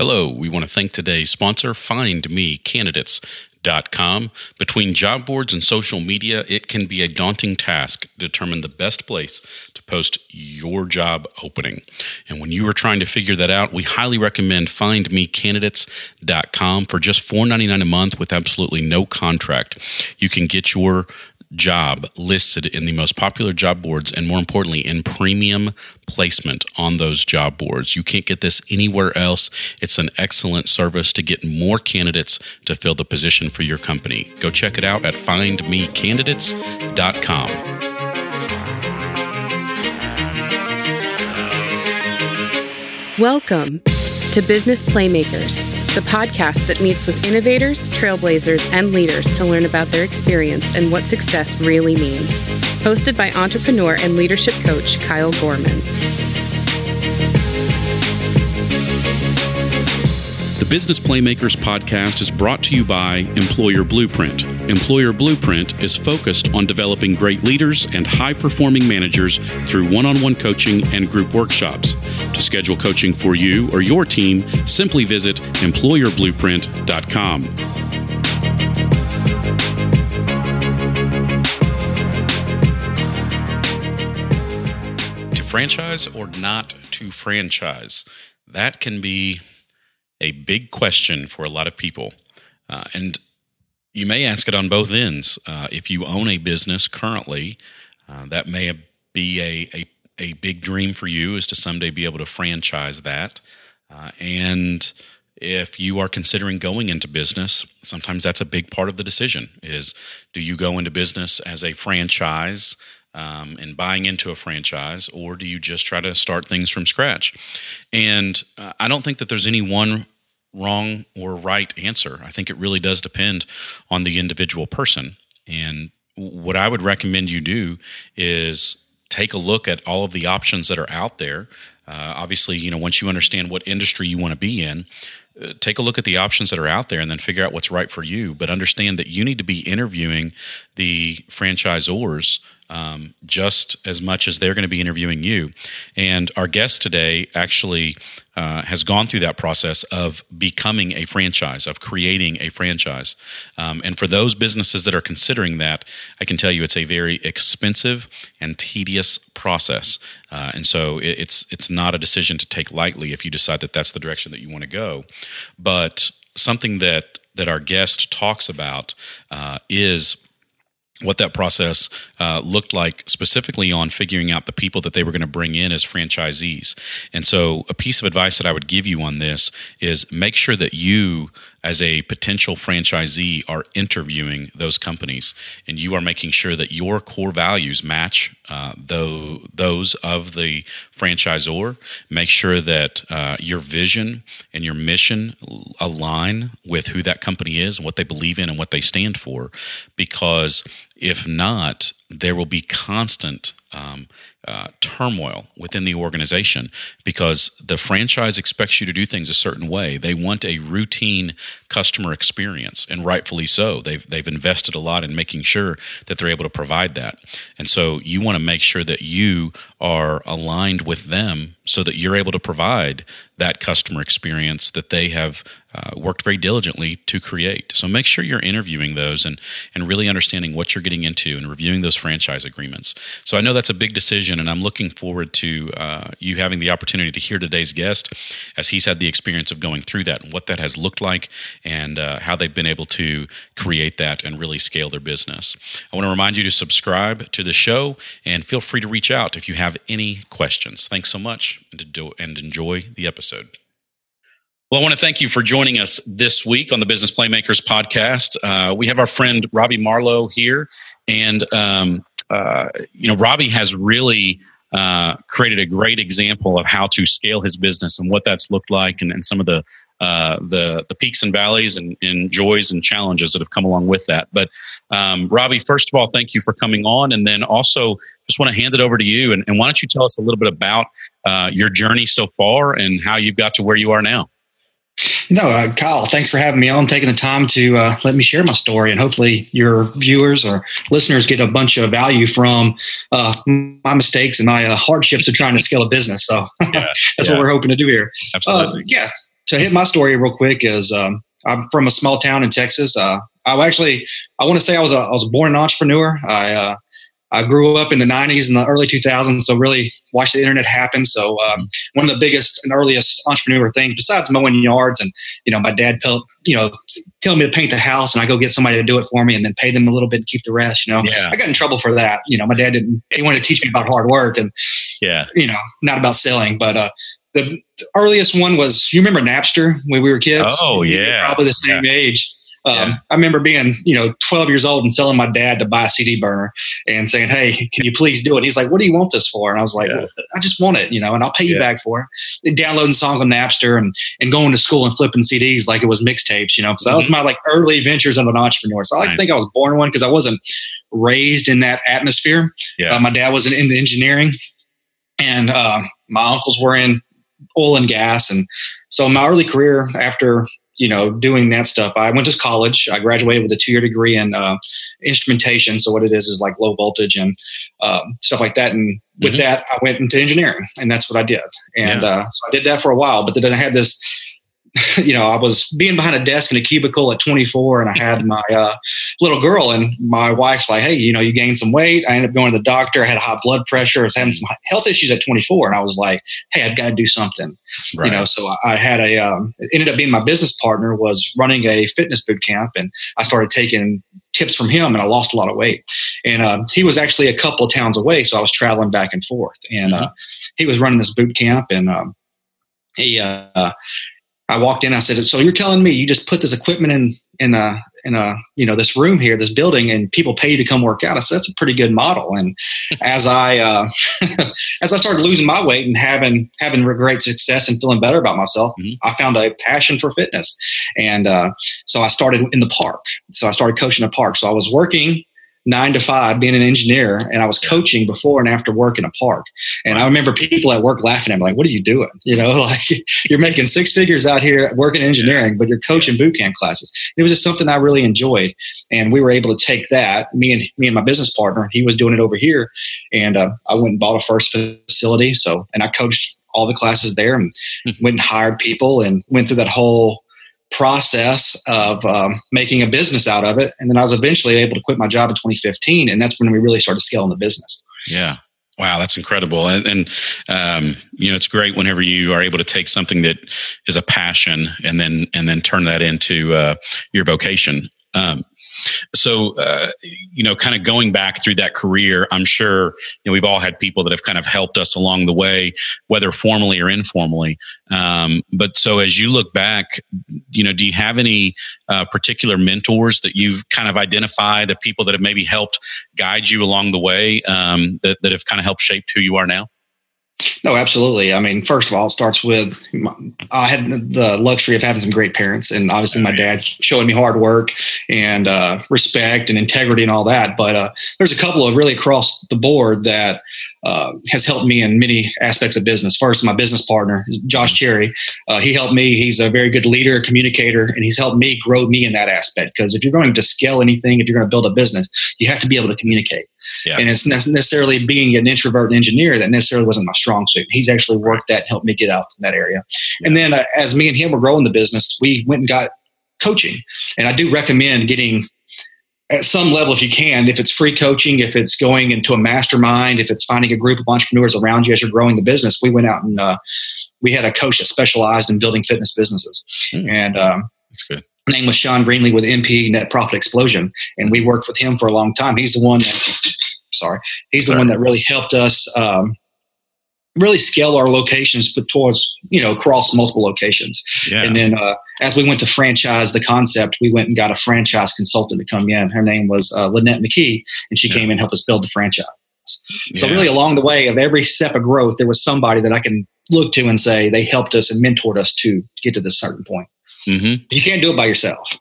Hello, we want to thank today's sponsor, FindMeCandidates.com. Between job boards and social media, it can be a daunting task to determine the best place to post your job opening. And when you are trying to figure that out, we highly recommend FindMeCandidates.com for just $4.99 a month with absolutely no contract. You can get your job listed in the most popular job boards and more importantly in premium placement on those job boards. You can't get this anywhere else. It's an excellent service to get more candidates to fill the position for your company. Go check it out at findmecandidates.com. Welcome to Business Playmakers the podcast that meets with innovators, trailblazers, and leaders to learn about their experience and what success really means. Hosted by entrepreneur and leadership coach Kyle Gorman. Business Playmakers podcast is brought to you by Employer Blueprint. Employer Blueprint is focused on developing great leaders and high performing managers through one on one coaching and group workshops. To schedule coaching for you or your team, simply visit employerblueprint.com. To franchise or not to franchise? That can be a big question for a lot of people. Uh, and you may ask it on both ends. Uh, if you own a business currently, uh, that may be a, a, a, big dream for you is to someday be able to franchise that. Uh, and if you are considering going into business, sometimes that's a big part of the decision is do you go into business as a franchise um, and buying into a franchise, or do you just try to start things from scratch? And uh, I don't think that there's any one wrong or right answer. I think it really does depend on the individual person. And what I would recommend you do is take a look at all of the options that are out there. Uh, obviously, you know, once you understand what industry you want to be in, uh, take a look at the options that are out there and then figure out what's right for you. But understand that you need to be interviewing the franchisors um, just as much as they're going to be interviewing you. And our guest today actually uh, has gone through that process of becoming a franchise, of creating a franchise. Um, and for those businesses that are considering that, I can tell you it's a very expensive and tedious process. Uh, and so it, it's it's not a decision to take lightly if you decide that that's the direction that you want to go. But something that that our guest talks about uh, is what that process uh, looked like specifically on figuring out the people that they were going to bring in as franchisees. And so, a piece of advice that I would give you on this is make sure that you as a potential franchisee are interviewing those companies and you are making sure that your core values match uh, those of the franchisor. Make sure that uh, your vision and your mission align with who that company is what they believe in and what they stand for because if not there will be constant um, uh, turmoil within the organization because the franchise expects you to do things a certain way. They want a routine customer experience, and rightfully so. They've they've invested a lot in making sure that they're able to provide that, and so you want to make sure that you are aligned with them so that you're able to provide that customer experience that they have uh, worked very diligently to create. So make sure you're interviewing those and and really understanding what you're getting into and reviewing those franchise agreements. So I know that's a big decision, and I'm looking forward to uh, you having the opportunity to hear today's guest as he's had the experience of going through that and what that has looked like and uh, how they've been able to create that and really scale their business. I want to remind you to subscribe to the show and feel free to reach out if you have any questions. Thanks so much and enjoy the episode. Well, I want to thank you for joining us this week on the Business Playmakers podcast. Uh, we have our friend Robbie Marlowe here, and um, uh, you know Robbie has really uh, created a great example of how to scale his business and what that's looked like, and, and some of the uh, the the peaks and valleys and, and, joys and challenges that have come along with that. But um, Robbie, first of all, thank you for coming on, and then also just want to hand it over to you. And, and why don't you tell us a little bit about uh, your journey so far and how you've got to where you are now? No, uh, Kyle, thanks for having me on, taking the time to uh, let me share my story. And hopefully, your viewers or listeners get a bunch of value from uh, my mistakes and my uh, hardships of trying to scale a business. So yeah, that's yeah. what we're hoping to do here. Absolutely. Uh, yeah. to hit my story real quick is um, I'm from a small town in Texas. Uh, I actually I want to say I was a I was born an entrepreneur. I uh, I grew up in the 90s and the early 2000s, so really watched the internet happen. So um, one of the biggest and earliest entrepreneur things, besides mowing yards, and you know, my dad, you know, telling me to paint the house, and I go get somebody to do it for me, and then pay them a little bit and keep the rest. You know, yeah. I got in trouble for that. You know, my dad didn't. He wanted to teach me about hard work, and yeah, you know, not about selling. But uh, the earliest one was you remember Napster when we were kids? Oh yeah, probably the same yeah. age. Um, Yeah. I remember being, you know, 12 years old and selling my dad to buy a CD burner and saying, "Hey, can you please do it?" He's like, "What do you want this for?" And I was like, Yeah. well, "I just want it, you know, and I'll pay you back for it." And downloading songs on Napster and and going to school and flipping CDs like it was mixtapes, you know. So that was my like early ventures of an entrepreneur. So I like Mm-hmm. Nice. to think I was born one because I wasn't raised in that atmosphere. Yeah. Uh, my dad was in, in the engineering, and uh, my uncles were in oil and gas. And so my early career after you know doing that stuff, I went to college. I graduated with a two year degree in uh, instrumentation. So what it is is like low voltage and um, stuff like that. And with Mhm. that, I went into engineering, and that's what I did. And Yeah. uh, so I did that for a while, but then I had this. You know, I was being behind a desk in a cubicle at 24, and I had my uh, little girl, and my wife's like, "Hey, you know, you gained some weight." I ended up going to the doctor. I had high blood pressure. I was having some health issues at 24, and I was like, "Hey, I've got to do something." right. You know, so I had a. Um, ended up being my business partner was running a fitness boot camp, and I started taking tips from him, and I lost a lot of weight. And uh, he was actually a couple of towns away, so I was traveling back and forth. And uh, he was running this boot camp, and um, he. I walked in. I said, "So you're telling me you just put this equipment in in a in a you know this room here, this building, and people pay you to come work out?" I said, "That's a pretty good model." And as I uh, as I started losing my weight and having having great success and feeling better about myself, Mhm. I found a passion for fitness, and uh, so I started in the park. So I started coaching a park. So I was working nine to five, being an engineer, and I was coaching before and after work in a park. And I remember people at work laughing at me, like, "What are you doing? You know, like you're making six figures out here working engineering, but you're coaching boot camp classes." It was just something I really enjoyed, and we were able to take that. Me and me and my business partner, he was doing it over here, and uh, I went and bought a first facility. So, and I coached all the classes there, and went and hired people, and went through that whole process of um, making a business out of it. And then I was eventually able to quit my job in 2015, and that's when we really started scaling the business. Yeah. Wow, that's incredible. And, and um, you know, it's great whenever you are able to take something that is a passion and then and then turn that into uh, your vocation. Um, so, uh, you know, kind of going back through that career, I'm sure you know we've all had people that have kind of helped us along the way, whether formally or informally. Um, but so, as you look back, you know, do you have any uh, particular mentors that you've kind of identified of people that have maybe helped guide you along the way um, that that have kind of helped shape who you are now? No, absolutely. I mean, first of all, it starts with my, I had the luxury of having some great parents, and obviously my dad showing me hard work and uh, respect and integrity and all that. But uh, there's a couple of really across the board that uh, has helped me in many aspects of business. First, my business partner, Josh Cherry, uh, he helped me. He's a very good leader, communicator, and he's helped me grow me in that aspect. Because if you're going to scale anything, if you're going to build a business, you have to be able to communicate. Yeah. And it's not necessarily being an introvert engineer that necessarily wasn't my strong suit. He's actually worked that and helped me get out in that area. And then uh, as me and him were growing the business, we went and got coaching. And I do recommend getting at some level if you can, if it's free coaching, if it's going into a mastermind, if it's finding a group of entrepreneurs around you as you're growing the business. We went out and uh, we had a coach that specialized in building fitness businesses. Hmm. And um, That's good. Name was Sean Greenlee with MP Net Profit Explosion, and we worked with him for a long time. He's the one that, sorry, he's the Sorry. one that really helped us um, really scale our locations but towards you know across multiple locations. Yeah. And then uh, as we went to franchise the concept, we went and got a franchise consultant to come in. Her name was uh, Lynette McKee, and she Yeah. came in and helped us build the franchise. So Yeah. really, along the way of every step of growth, there was somebody that I can look to and say they helped us and mentored us to get to this certain point. Mhm. You can't do it by yourself.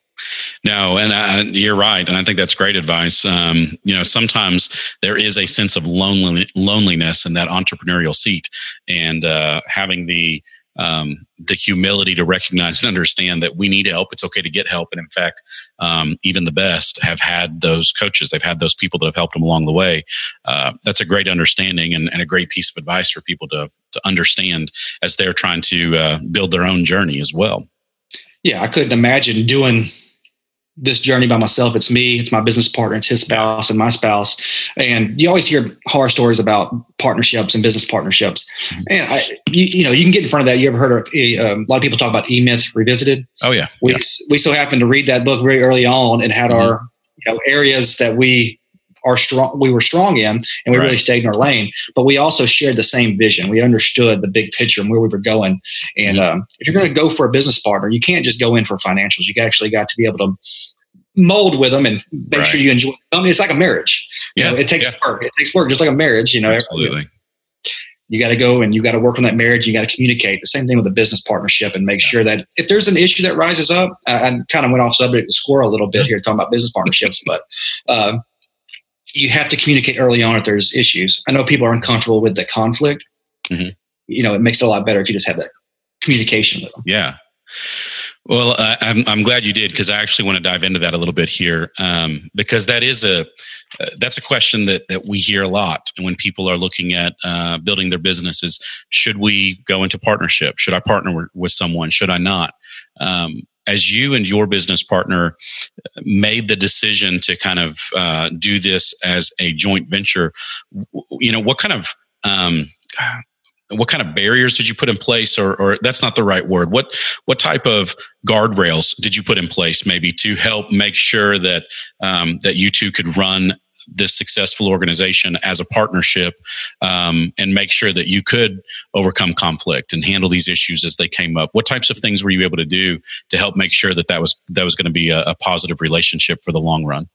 No, and uh, you're right, and I think that's great advice. Um, you know, sometimes there is a sense of lonely, loneliness in that entrepreneurial seat, and uh, having the um, the humility to recognize and understand that we need help. It's okay to get help, and in fact, um, even the best have had those coaches. They've had those people that have helped them along the way. Uh, that's a great understanding and, and a great piece of advice for people to to understand as they're trying to uh, build their own journey as well. Yeah, I couldn't imagine doing this journey by myself. It's me, it's my business partner, it's his spouse, and my spouse. And you always hear horror stories about partnerships and business partnerships. Mm-hmm. And I, you, you, know, you can get in front of that. You ever heard of a, um, a lot of people talk about E Myth Revisited? Oh yeah. We yeah. we so happened to read that book very early on and had mm-hmm. our you know areas that we are strong we were strong in and we right. really stayed in our lane but we also shared the same vision we understood the big picture and where we were going and um, if you're going to go for a business partner you can't just go in for financials you actually got to be able to mold with them and make right. sure you enjoy I mean, it's like a marriage you yeah. know it takes yeah. work it takes work just like a marriage you know absolutely you got to go and you got to work on that marriage. You got to communicate. The same thing with a business partnership and make sure that if there's an issue that rises up, I, I kind of went off subject with squirrel a little bit here talking about business partnerships, but uh, you have to communicate early on if there's issues. I know people are uncomfortable with the conflict. Mm-hmm. You know, it makes it a lot better if you just have that communication with them. Yeah. Well, uh, I'm I'm glad you did because I actually want to dive into that a little bit here um, because that is a uh, that's a question that that we hear a lot when people are looking at uh, building their businesses. Should we go into partnership? Should I partner with, with someone? Should I not? Um, as you and your business partner made the decision to kind of uh, do this as a joint venture, you know, what kind of um, what kind of barriers did you put in place? Or, or that's not the right word. What what type of guardrails did you put in place maybe to help make sure that um, that you two could run this successful organization as a partnership um, and make sure that you could overcome conflict and handle these issues as they came up. What types of things were you able to do to help make sure that that was that was going to be a, a positive relationship for the long run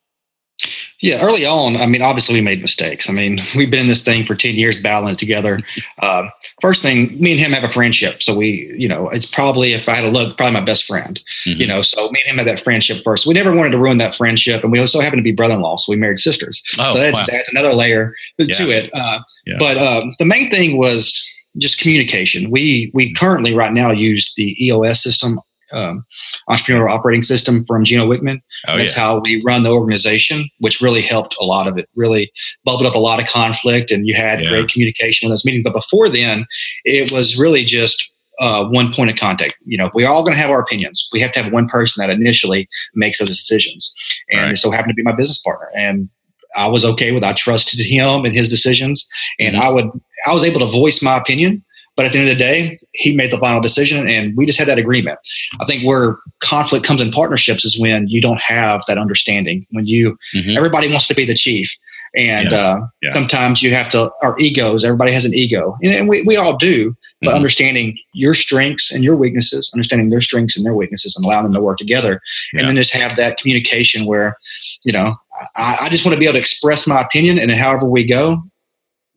yeah, early on, I mean, obviously we made mistakes. I mean, we've been in this thing for 10 years battling it together. Uh, first thing, me and him have a friendship. So we, you know, it's probably, if I had to look, probably my best friend, mm-hmm. you know, so me and him had that friendship first. We never wanted to ruin that friendship. And we also happen to be brother in law. So we married sisters. Oh, so that's, wow. that's another layer yeah. to it. Uh, yeah. But um, the main thing was just communication. We, we currently right now use the EOS system um, entrepreneurial operating system from Gino Wickman. Oh, That's yeah. how we run the organization, which really helped a lot of it. Really bubbled up a lot of conflict, and you had yeah. great communication in those meetings. But before then, it was really just uh, one point of contact. You know, we're all going to have our opinions. We have to have one person that initially makes those decisions, and right. so happened to be my business partner. And I was okay with. I trusted him and his decisions, and mm-hmm. I would. I was able to voice my opinion but at the end of the day, he made the final decision, and we just had that agreement. I think where conflict comes in partnerships is when you don't have that understanding. When you mm-hmm. everybody wants to be the chief, and yeah. Uh, yeah. sometimes you have to. Our egos. Everybody has an ego, and we we all do. But mm-hmm. understanding your strengths and your weaknesses, understanding their strengths and their weaknesses, and allowing them to work together, yeah. and then just have that communication where, you know, I, I just want to be able to express my opinion, and however we go,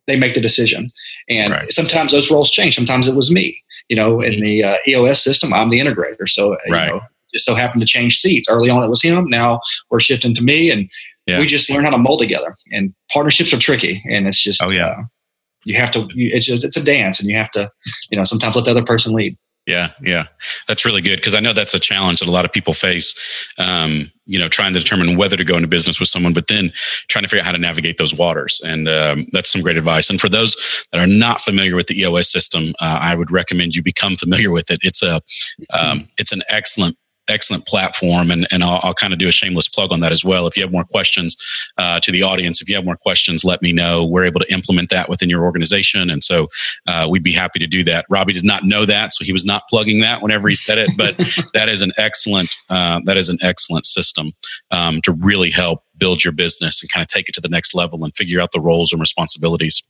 they make the decision. And right. sometimes those roles change. Sometimes it was me. You know, in the uh, EOS system, I'm the integrator. So, uh, right. you know, just so happened to change seats. Early on, it was him. Now we're shifting to me, and yeah. we just learn how to mold together. And partnerships are tricky, and it's just, oh yeah, uh, you have to. You, it's just it's a dance, and you have to, you know, sometimes let the other person lead. Yeah, yeah, that's really good because I know that's a challenge that a lot of people face. Um, you know, trying to determine whether to go into business with someone, but then trying to figure out how to navigate those waters. And um, that's some great advice. And for those that are not familiar with the EOS system, uh, I would recommend you become familiar with it. It's a, um, it's an excellent excellent platform and, and I'll, I'll, kind of do a shameless plug on that as well. If you have more questions uh, to the audience if you have more questions let me know. We're able to implement that within your organization and so uh, we'd be happy to do that. Robbie did not know that so he was not plugging that whenever he said it but that is an excellent uh, that is an excellent system um, to really help build your business and kind of take it to the next level and figure out the roles and responsibilities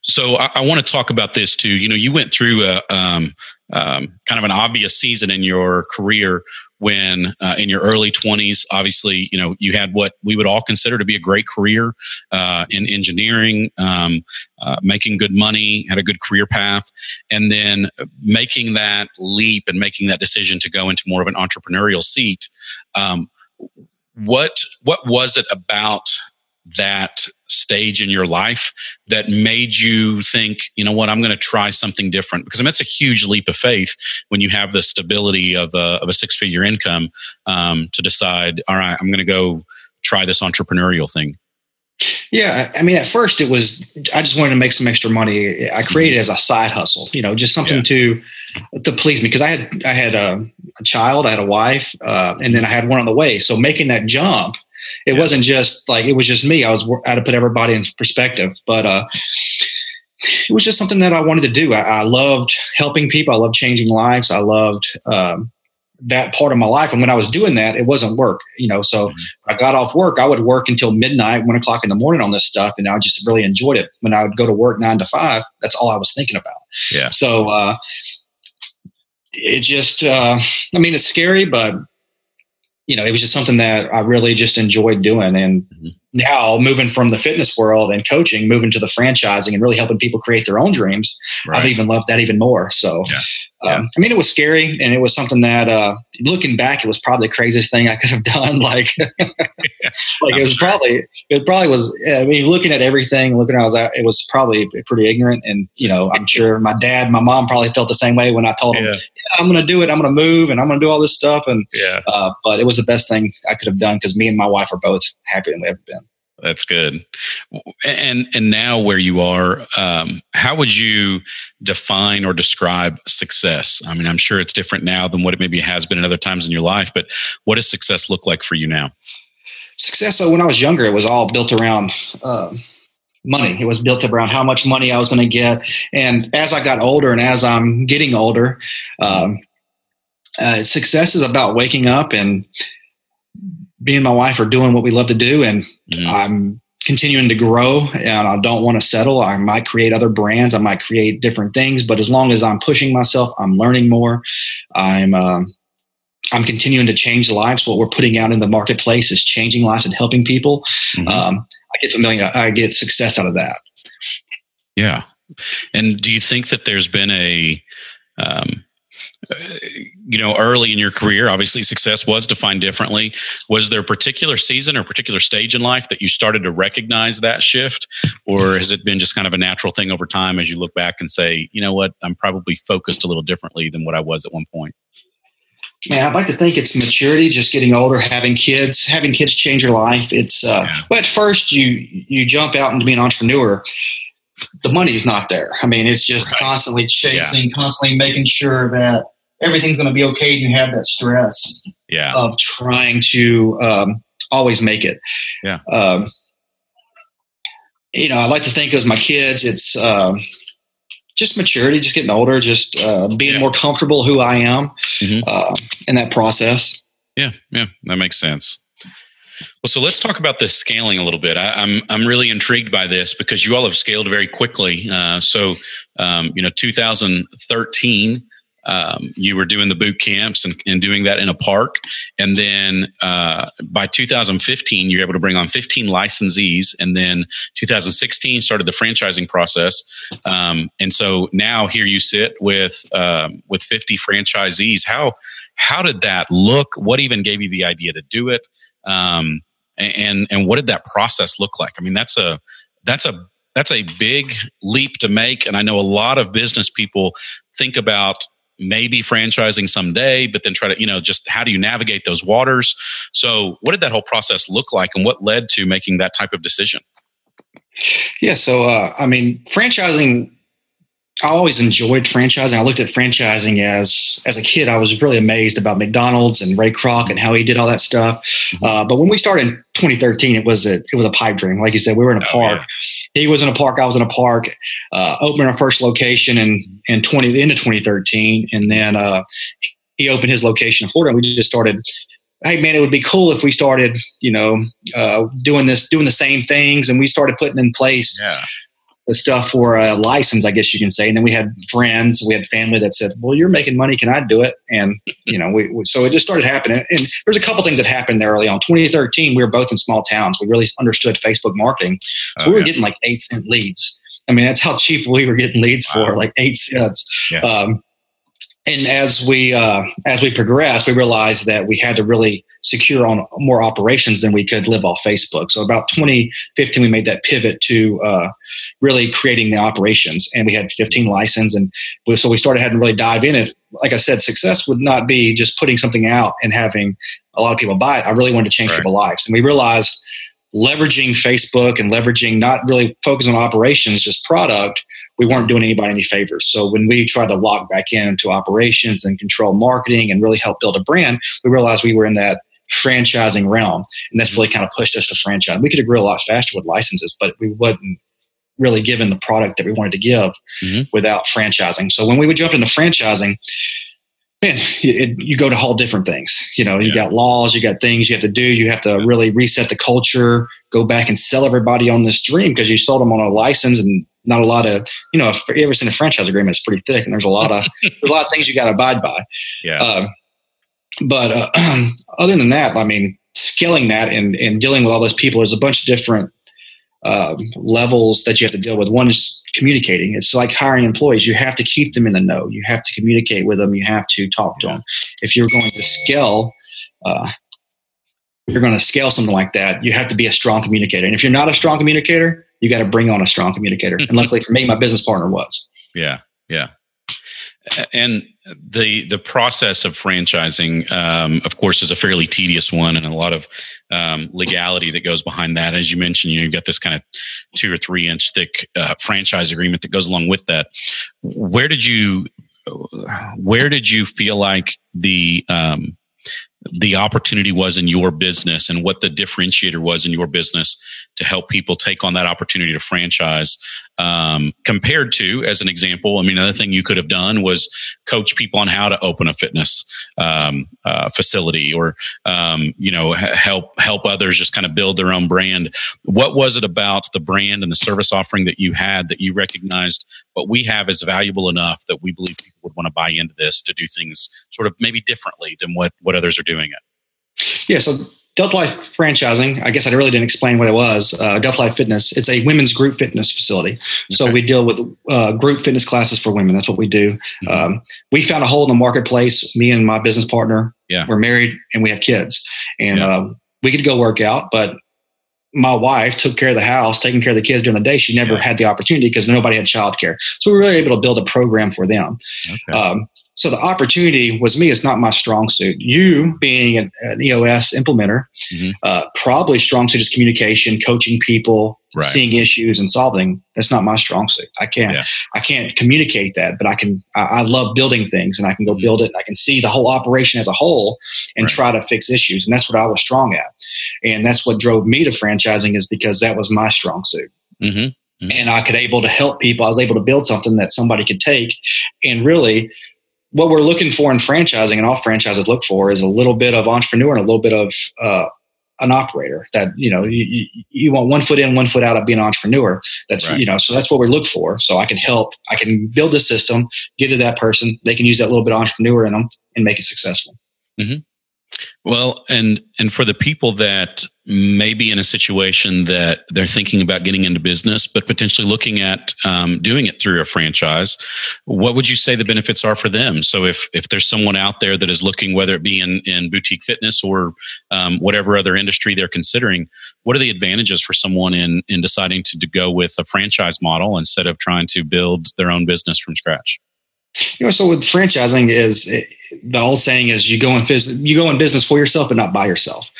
so I, I want to talk about this too. You know, you went through a um, um, kind of an obvious season in your career when, uh, in your early twenties, obviously, you know, you had what we would all consider to be a great career uh, in engineering, um, uh, making good money, had a good career path, and then making that leap and making that decision to go into more of an entrepreneurial seat. Um, what what was it about that stage in your life that made you think, you know what, I'm going to try something different? Because I mean, that's a huge leap of faith when you have the stability of a, of a six figure income um, to decide, all right, I'm going to go try this entrepreneurial thing. Yeah, I mean, at first it was I just wanted to make some extra money. I created as a side hustle, you know, just something yeah. to to please me because I had I had a, a, child, I had a wife, uh, and then I had one on the way. So making that jump, it yeah. wasn't just like it was just me. I was I had to put everybody in perspective, but uh, it was just something that I wanted to do. I, I loved helping people. I loved changing lives. I loved um, that part of my life. And when I was doing that, it wasn't work, you know. So mm-hmm. I got off work, I would work until midnight, one o'clock in the morning on this stuff, and I just really enjoyed it. When I would go to work nine to five, that's all I was thinking about. Yeah. So uh, it just, uh, I mean, it's scary, but you know, it was just something that I really just enjoyed doing. And mm-hmm. Now moving from the fitness world and coaching, moving to the franchising and really helping people create their own dreams, right. I've even loved that even more. So, yeah. Um, I mean, it was scary and it was something that, uh, looking back, it was probably the craziest thing I could have done. Like, yeah, like it was sure. probably, it probably was, I mean, looking at everything, looking at, I was it was probably pretty ignorant. And, you know, I'm sure my dad, my mom probably felt the same way when I told yeah. them, yeah, I'm going to do it. I'm going to move and I'm going to do all this stuff. And, yeah. Uh, but it was the best thing I could have done because me and my wife are both happier than we've ever been. That's good. And and now where you are, um, how would you define or describe success? I mean, I'm sure it's different now than what it maybe has been at other times in your life. But what does success look like for you now? Success. So when I was younger, it was all built around. Um, money. It was built around how much money I was going to get. And as I got older and as I'm getting older, um, uh, success is about waking up and me and my wife are doing what we love to do, and mm-hmm. I'm continuing to grow and I don't want to settle. I might create other brands, I might create different things, but as long as I'm pushing myself, I'm learning more. I'm um, I'm continuing to change lives. What we're putting out in the marketplace is changing lives and helping people. Mm-hmm. Um, I get familiar. I get success out of that. Yeah. And do you think that there's been a um, you know, early in your career, obviously success was defined differently. Was there a particular season or particular stage in life that you started to recognize that shift? Or has it been just kind of a natural thing over time as you look back and say, you know what, I'm probably focused a little differently than what I was at one point? Yeah, I'd like to think it's maturity, just getting older, having kids, having kids change your life. It's, uh, yeah. but first you, you jump out into being an entrepreneur the money's not there. I mean, it's just right. constantly chasing, yeah. constantly making sure that everything's going to be okay. And you have that stress yeah. of trying to um, always make it. Yeah. Um, you know, I like to think as my kids, it's um, just maturity, just getting older, just uh, being yeah. more comfortable who I am mm-hmm. uh, in that process. Yeah, yeah, that makes sense. Well, so let's talk about this scaling a little bit. I, am I'm, I'm really intrigued by this because you all have scaled very quickly. Uh, so, um, you know, 2013 um, you were doing the boot camps and, and, doing that in a park. And then uh, by 2015, you're able to bring on 15 licensees. And then 2016 started the franchising process. Um, and so now here you sit with um, with 50 franchisees. How how did that look? What even gave you the idea to do it? Um, and and what did that process look like? I mean, that's a that's a that's a big leap to make and i know a lot of business people think about maybe franchising someday, but then try to, you know, just how do you navigate those waters? So, what did that whole process look like and what led to making that type of decision? Yeah. So, uh, I mean, franchising I always enjoyed franchising. I looked at franchising as as a kid. I was really amazed about McDonald's and Ray Kroc and how he did all that stuff. Mm-hmm. Uh, but when we started in 2013, it was a it was a pipe dream. Like you said, we were in a oh, park. Yeah. He was in a park. I was in a park. Uh, opening our first location in in 20 the end of 2013, and then uh, he opened his location in Florida. And we just started hey man, it would be cool if we started, you know, uh, doing this, doing the same things, and we started putting in place yeah the stuff for a license, I guess you can say. And then we had friends, we had family that said, "Well, you're making money. Can I do it?" And you know, we, we so it just started happening. And there's a couple things that happened there early on. 2013, we were both in small towns. We really understood Facebook marketing, so oh, we were yeah. getting like eight cent leads. I mean, that's how cheap we were getting leads wow. for, like eight cents. Yeah. Um, and as we uh, as we progressed, we realized that we had to really secure on more operations than we could live off Facebook. So about 2015, we made that pivot to uh, really creating the operations, and we had 15 license, and so we started having to really dive in. And like I said, success would not be just putting something out and having a lot of people buy it. I really wanted to change right. people's lives, and we realized leveraging Facebook and leveraging not really focus on operations, just product, we weren't doing anybody any favors. So when we tried to lock back in into operations and control marketing and really help build a brand, we realized we were in that franchising realm. And that's really kind of pushed us to franchise. We could have grew a lot faster with licenses, but we wouldn't really given the product that we wanted to give mm-hmm. without franchising. So when we would jump into franchising, man, it, you go to all different things. You know, you yeah. got laws, you got things you have to do. You have to really reset the culture, go back and sell everybody on this dream because you sold them on a license and not a lot of, you know, if you ever seen a franchise agreement, it's pretty thick and there's a lot of, there's a lot of things you got to abide by. Yeah. Uh, but uh, other than that, I mean, scaling that and, and dealing with all those people, there's a bunch of different um, levels that you have to deal with. One is communicating. It's like hiring employees. You have to keep them in the know. You have to communicate with them. You have to talk to them. If you're going to scale, uh, you're going to scale something like that. You have to be a strong communicator. And if you're not a strong communicator, you got to bring on a strong communicator. and luckily for me, my business partner was. Yeah, yeah. And the the process of franchising, um, of course, is a fairly tedious one, and a lot of um, legality that goes behind that. As you mentioned, you know, you've got this kind of two or three inch thick uh, franchise agreement that goes along with that. Where did you where did you feel like the um, the opportunity was in your business and what the differentiator was in your business to help people take on that opportunity to franchise um, compared to as an example i mean another thing you could have done was coach people on how to open a fitness um, uh, facility or um, you know help help others just kind of build their own brand. What was it about the brand and the service offering that you had that you recognized what we have is valuable enough that we believe people would want to buy into this to do things sort of maybe differently than what what others are doing it? Yeah so Delta Life franchising, I guess I really didn't explain what it was. Uh, Delta Life Fitness, it's a women's group fitness facility. Okay. So we deal with uh, group fitness classes for women. That's what we do. Mm-hmm. Um, we found a hole in the marketplace. Me and my business partner, yeah. we're married and we have kids. And yeah. uh, we could go work out, but my wife took care of the house, taking care of the kids during the day. She never yeah. had the opportunity because nobody had childcare. So we were really able to build a program for them. Okay. Um, so the opportunity was me. It's not my strong suit. You being an, an EOS implementer, mm-hmm. uh, probably strong suit is communication, coaching people, right. seeing issues and solving. That's not my strong suit. I can't. Yeah. I can't communicate that, but I can. I, I love building things, and I can go mm-hmm. build it. I can see the whole operation as a whole and right. try to fix issues, and that's what I was strong at. And that's what drove me to franchising is because that was my strong suit. Mm-hmm. mm-hmm. And I could able to help people. I was able to build something that somebody could take and really what we're looking for in franchising and all franchises look for is a little bit of entrepreneur and a little bit of uh, an operator that you know you, you want one foot in one foot out of being an entrepreneur that's right. you know so that's what we look for so i can help i can build a system get to that person they can use that little bit of entrepreneur in them and make it successful mm-hmm. Well, and and for the people that may be in a situation that they're thinking about getting into business, but potentially looking at um, doing it through a franchise, what would you say the benefits are for them? So, if if there's someone out there that is looking, whether it be in in boutique fitness or um, whatever other industry they're considering, what are the advantages for someone in in deciding to, to go with a franchise model instead of trying to build their own business from scratch? You know, so with franchising is the old saying is you go in business you go in business for yourself but not by yourself.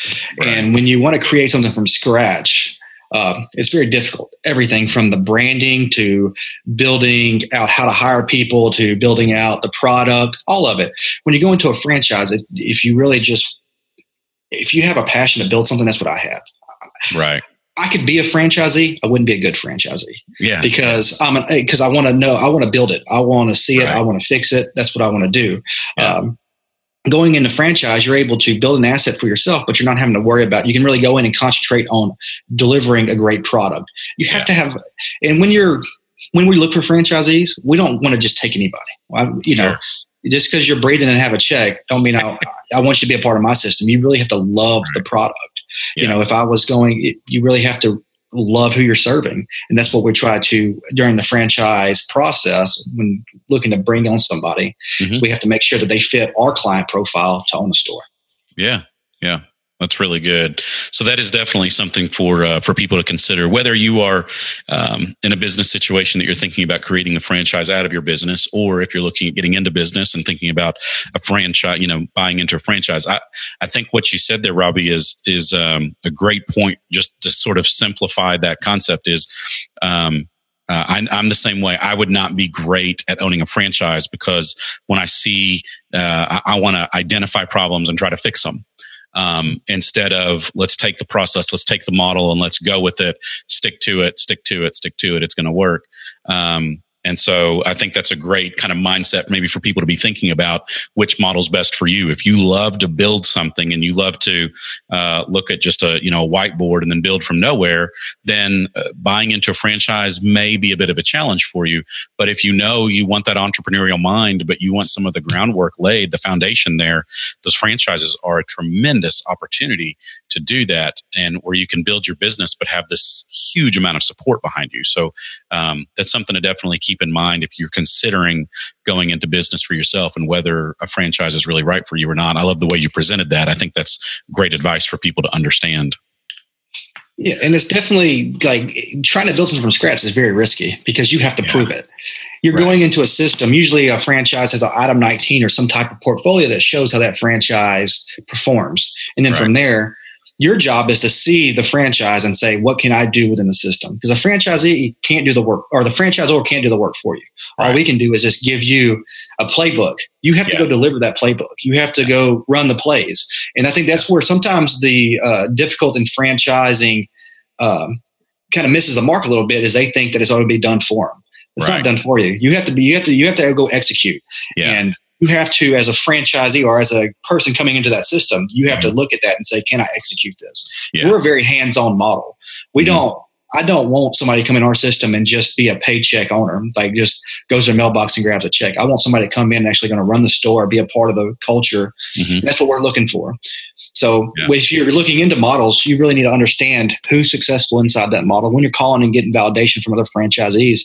Right. And when you want to create something from scratch, uh, it's very difficult. Everything from the branding to building out how to hire people to building out the product, all of it. When you go into a franchise, if, if you really just if you have a passion to build something, that's what I had. Right. I could be a franchisee. I wouldn't be a good franchisee. Yeah. Because I'm an because I want to know. I want to build it. I want to see it. Right. I want to fix it. That's what I want to do. Yeah. Um, going into franchise, you're able to build an asset for yourself, but you're not having to worry about. You can really go in and concentrate on delivering a great product. You have yeah. to have, and when you're when we look for franchisees, we don't want to just take anybody. You know, sure. just because you're breathing and have a check, don't mean I, I want you to be a part of my system. You really have to love the product. Yeah. You know, if I was going, you really have to love who you're serving. And that's what we try to during the franchise process when looking to bring on somebody. Mm-hmm. We have to make sure that they fit our client profile to own the store. Yeah. Yeah. That's really good. So that is definitely something for uh, for people to consider. Whether you are um, in a business situation that you're thinking about creating the franchise out of your business, or if you're looking at getting into business and thinking about a franchise, you know, buying into a franchise. I I think what you said there, Robbie, is is um, a great point. Just to sort of simplify that concept is. Um, uh, I, am the same way. I would not be great at owning a franchise because when I see, uh, I, I want to identify problems and try to fix them um, instead of let's take the process, let's take the model and let's go with it, stick to it, stick to it, stick to it. It's going to work. Um, and so I think that's a great kind of mindset maybe for people to be thinking about which model's best for you. If you love to build something and you love to uh, look at just a you know a whiteboard and then build from nowhere, then uh, buying into a franchise may be a bit of a challenge for you. But if you know you want that entrepreneurial mind, but you want some of the groundwork laid, the foundation there, those franchises are a tremendous opportunity to do that and where you can build your business but have this huge amount of support behind you. So um, that's something to definitely keep in mind if you're considering going into business for yourself and whether a franchise is really right for you or not. I love the way you presented that. I think that's great advice for people to understand. Yeah, and it's definitely like trying to build something from scratch is very risky because you have to yeah. prove it. You're right. going into a system. Usually, a franchise has an item 19 or some type of portfolio that shows how that franchise performs, and then right. from there, your job is to see the franchise and say, what can I do within the system? Because a franchisee can't do the work, or the franchisor can't do the work for you. Right. All we can do is just give you a playbook. You have yeah. to go deliver that playbook. You have to go run the plays. And I think that's where sometimes the uh, difficult in franchising um, kind of misses the mark a little bit is they think that it's ought to be done for them. It's right. not done for you. You have to be. You have to. You have to go execute. Yeah. And you have to, as a franchisee or as a person coming into that system, you have to mm-hmm. look at that and say, can I execute this? Yeah. We're a very hands on model. We mm-hmm. don't, I don't want somebody to come in our system and just be a paycheck owner, like just goes to their mailbox and grabs a check. I want somebody to come in and actually going to run the store, be a part of the culture. Mm-hmm. That's what we're looking for. So yeah. if you're looking into models, you really need to understand who's successful inside that model. When you're calling and getting validation from other franchisees,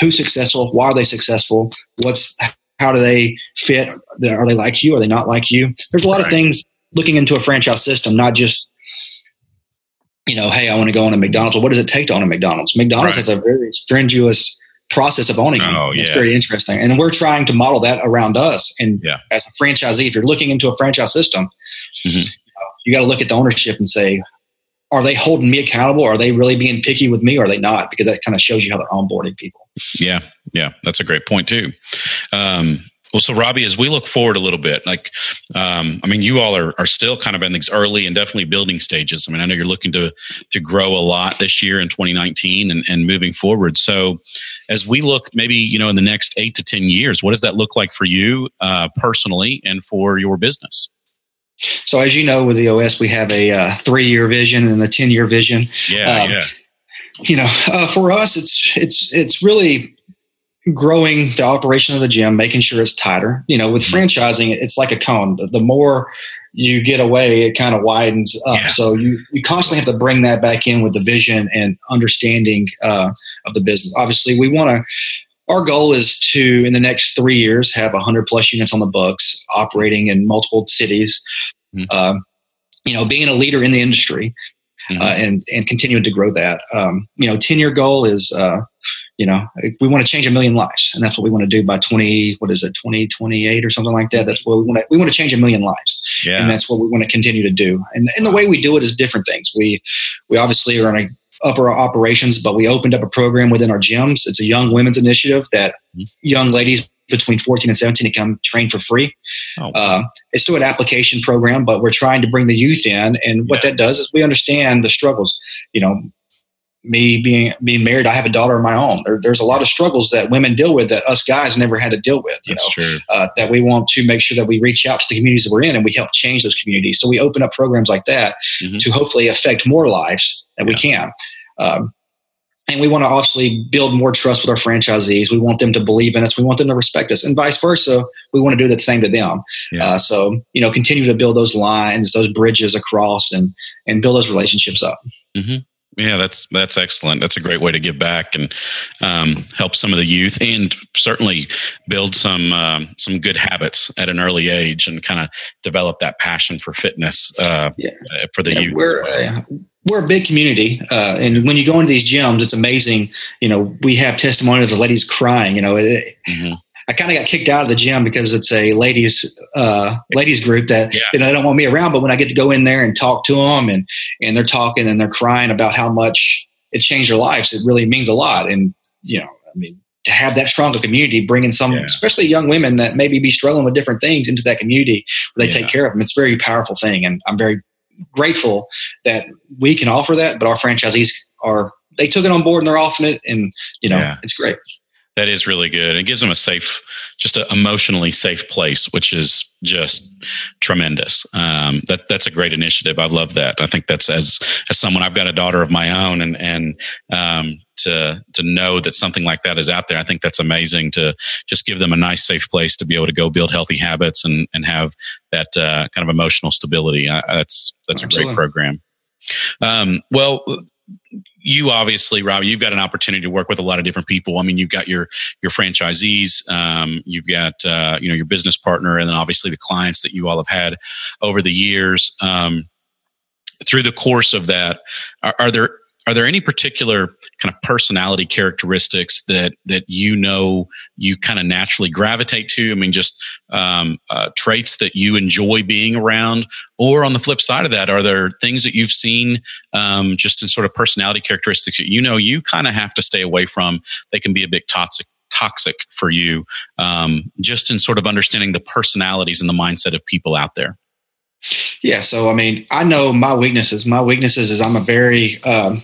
who's successful? Why are they successful? What's how do they fit? Are they like you? Are they not like you? There's a lot right. of things looking into a franchise system, not just you know, hey, I want to go on a McDonald's. Well, what does it take to own a McDonald's? McDonald's right. has a very strenuous process of owning oh, It's yeah. very interesting. And we're trying to model that around us. And yeah. as a franchisee, if you're looking into a franchise system, mm-hmm. you got to look at the ownership and say, are they holding me accountable? Are they really being picky with me or are they not? Because that kind of shows you how they're onboarding people. Yeah. Yeah. That's a great point too. Um, well, so Robbie, as we look forward a little bit, like, um, I mean, you all are, are still kind of in these early and definitely building stages. I mean, I know you're looking to to grow a lot this year in 2019 and, and moving forward. So, as we look, maybe you know, in the next eight to ten years, what does that look like for you uh, personally and for your business? So, as you know, with the EOS, we have a uh, three-year vision and a ten-year vision. Yeah, um, yeah. You know, uh, for us, it's it's it's really growing the operation of the gym, making sure it's tighter. You know, with mm-hmm. franchising, it's like a cone. The, the more you get away, it kind of widens up. Yeah. So you you constantly have to bring that back in with the vision and understanding uh, of the business. Obviously, we want to. Our goal is to, in the next three years, have 100 plus units on the books, operating in multiple cities. Mm-hmm. Uh, you know, being a leader in the industry, mm-hmm. uh, and and continuing to grow that. Um, you know, 10 year goal is uh, you know we want to change a million lives and that's what we want to do by 20 what is it 2028 or something like that that's what we want to we want to change a million lives yeah. and that's what we want to continue to do and, and the way we do it is different things we we obviously are in a upper our operations but we opened up a program within our gyms it's a young women's initiative that mm-hmm. young ladies between 14 and 17 to come train for free. Oh, uh, it's through an application program, but we're trying to bring the youth in. And what that does is we understand the struggles. You know, me being being married, I have a daughter of my own. There, there's a lot of struggles that women deal with that us guys never had to deal with. You That's know, uh, that we want to make sure that we reach out to the communities that we're in and we help change those communities. So we open up programs like that mm-hmm. to hopefully affect more lives that yeah. we can. Um, and we want to obviously build more trust with our franchisees. We want them to believe in us. We want them to respect us, and vice versa. We want to do the same to them. Yeah. Uh, so you know, continue to build those lines, those bridges across, and and build those relationships up. Mm-hmm. Yeah, that's that's excellent. That's a great way to give back and um, help some of the youth, and certainly build some um, some good habits at an early age, and kind of develop that passion for fitness uh, yeah. For the yeah, youth. We're uh, we're a big community, uh, and when you go into these gyms, it's amazing. You know, we have testimonies of ladies crying. You know, it, mm-hmm. I kind of got kicked out of the gym because it's a ladies uh, ladies group that yeah. you know they don't want me around. But when I get to go in there and talk to them, and and they're talking and they're crying about how much it changed their lives, it really means a lot. And you know, I mean, to have that strong a community, bringing some, yeah. especially young women that maybe be struggling with different things into that community where they yeah. take care of them, it's a very powerful thing. And I'm very grateful that we can offer that. But our franchisees are they took it on board and they're offering it, and you know, it's great that is really good. It gives them a safe, just an emotionally safe place, which is just tremendous. Um, that that's a great initiative. I love that. I think that's as as someone I've got a daughter of my own, and and um, to to know that something like that is out there, I think that's amazing. To just give them a nice, safe place to be able to go build healthy habits and and have that uh, kind of emotional stability. Uh, that's that's Absolutely. a great program. Um, well, you obviously, Rob, you've got an opportunity to work with a lot of different people. I mean, you've got your your franchisees, um, you've got uh, you know your business partner, and then obviously the clients that you all have had over the years. Um, through the course of that, are, are there are there any particular kind of personality characteristics that that you know you kind of naturally gravitate to? I mean, just um, uh, traits that you enjoy being around, or on the flip side of that, are there things that you've seen um, just in sort of personality characteristics that you know you kind of have to stay away from? They can be a bit toxic toxic for you um, just in sort of understanding the personalities and the mindset of people out there yeah so i mean i know my weaknesses my weaknesses is i'm a very um,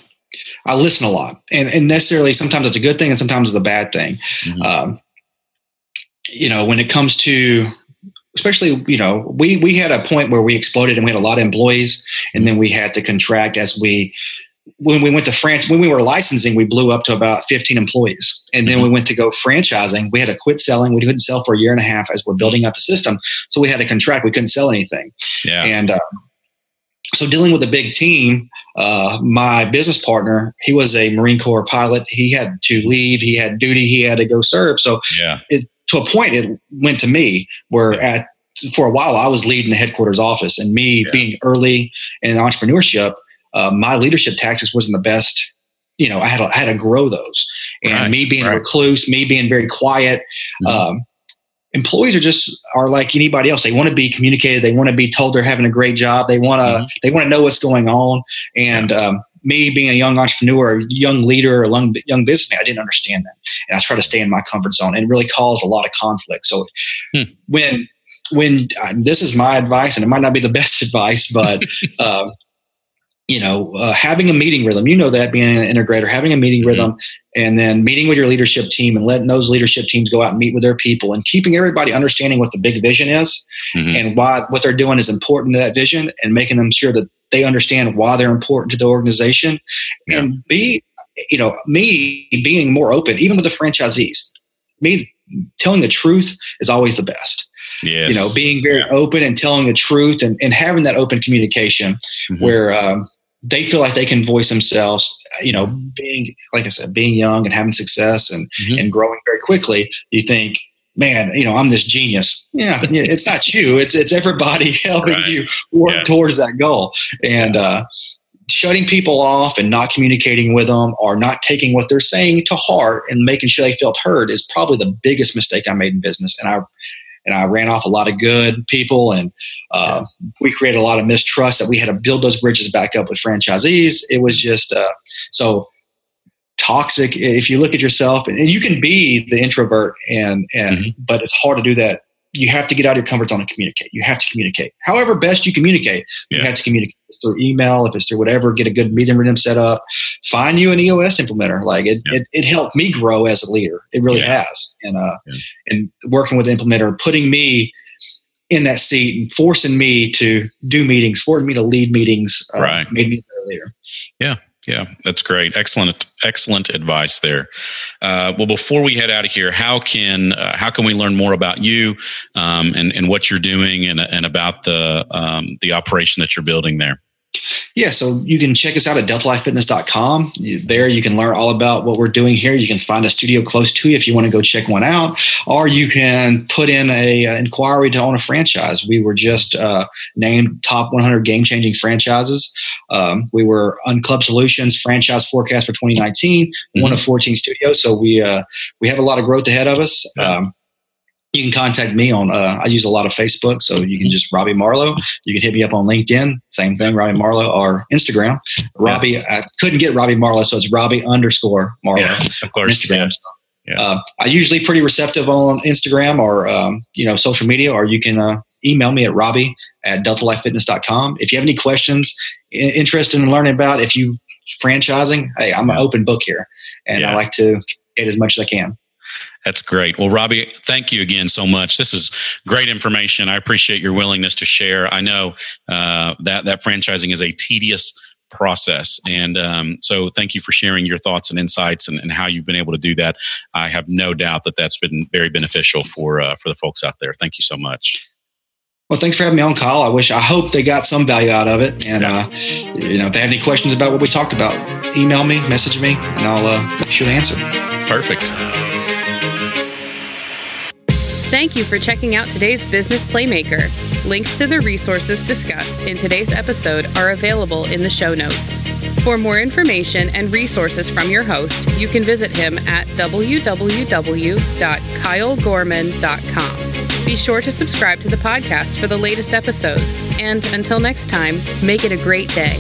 I listen a lot, and and necessarily sometimes it's a good thing and sometimes it's a bad thing. Mm-hmm. Um, you know, when it comes to especially you know we we had a point where we exploded and we had a lot of employees and then we had to contract as we when we went to France, when we were licensing, we blew up to about 15 employees. And then mm-hmm. we went to go franchising. We had to quit selling. We couldn't sell for a year and a half as we're building out the system. So we had to contract. We couldn't sell anything. Yeah. And uh, so dealing with a big team, uh, my business partner, he was a Marine Corps pilot. He had to leave. He had duty. He had to go serve. So yeah. it, to a point, it went to me where at for a while I was leading the headquarters office, and me yeah. being early in entrepreneurship, uh, my leadership tactics wasn't the best. You know, I had to, I had to grow those, and right. me being right. recluse, me being very quiet. Mm-hmm. Um, employees are just are like anybody else. They want to be communicated. They want to be told they're having a great job. They want to mm-hmm. they want to know what's going on. And um, me being a young entrepreneur, a young leader, a young, young businessman, I didn't understand that, and I try to stay in my comfort zone, and it really caused a lot of conflict. So hmm. when when uh, this is my advice, and it might not be the best advice, but uh, you know, uh, having a meeting rhythm, you know that being an integrator, having a meeting mm-hmm. rhythm and then meeting with your leadership team and letting those leadership teams go out and meet with their people and keeping everybody understanding what the big vision is mm-hmm. and why what they're doing is important to that vision and making them sure that they understand why they're important to the organization yeah. and be, you know, me being more open, even with the franchisees, me telling the truth is always the best. Yes. You know, being very yeah. open and telling the truth and, and having that open communication mm-hmm. where um, they feel like they can voice themselves you know being like i said being young and having success and mm-hmm. and growing very quickly you think man you know i'm this genius yeah it's not you it's it's everybody helping right. you work yeah. towards that goal and uh shutting people off and not communicating with them or not taking what they're saying to heart and making sure they felt heard is probably the biggest mistake i made in business and i and I ran off a lot of good people, and uh, we created a lot of mistrust that we had to build those bridges back up with franchisees. It was just uh, so toxic. If you look at yourself, and, you can be the introvert, and and mm-hmm. but it's hard to do that. You have to get out of your comfort zone and communicate. You have to communicate. However, best you communicate, yeah. you have to communicate through email, if it's through whatever, get a good meeting rhythm set up. Find you an EOS implementer. Like it, yeah. it, it, helped me grow as a leader. It really yeah. has. And uh, yeah. and working with the implementer, putting me in that seat and forcing me to do meetings, forcing me to lead meetings, uh, right. made me a better leader. Yeah. Yeah, that's great. Excellent, excellent advice there. Uh, well, before we head out of here, how can uh, how can we learn more about you um, and and what you're doing and and about the um, the operation that you're building there? Yeah, so you can check us out at deltalifefitness.com. There you can learn all about what we're doing here. You can find a studio close to you if you want to go check one out, or you can put in a uh, inquiry to own a franchise. We were just uh, named top 100 game-changing franchises. Um, we were on Club Solutions franchise forecast for 2019, mm-hmm. one of 14 studios. So we uh, we have a lot of growth ahead of us. Um, you can contact me on uh, i use a lot of facebook so you can just robbie marlowe. You can hit me up on linkedin same thing robbie marlowe or instagram. Robbie yeah. i couldn't get robbie marlowe so it's robbie underscore marlowe. Yeah, of course instagram. yeah. Uh, i usually pretty receptive on instagram or um, you know social media or you can uh, email me at robbie at deltalifefitness.com if you have any questions interested in learning about if you franchising hey i'm an open book here and i like to get as much as i can that's great. Well, Robbie, thank you again so much. This is great information. I appreciate your willingness to share. I know uh, that that franchising is a tedious process, and um, so thank you for sharing your thoughts and insights and, and, how you've been able to do that. I have no doubt that that's been very beneficial for uh, for the folks out there. Thank you so much. Well, thanks for having me on, Kyle. I wish, I hope they got some value out of it. And, uh, you know, if they have any questions about what we talked about, email me, message me, and I'll uh, shoot an answer. Perfect. Thank you for checking out today's Business Playmaker. Links to the resources discussed in today's episode are available in the show notes. For more information and resources from your host, you can visit him at www.kylegorman.com. Be sure to subscribe to the podcast for the latest episodes. And until next time, make it a great day.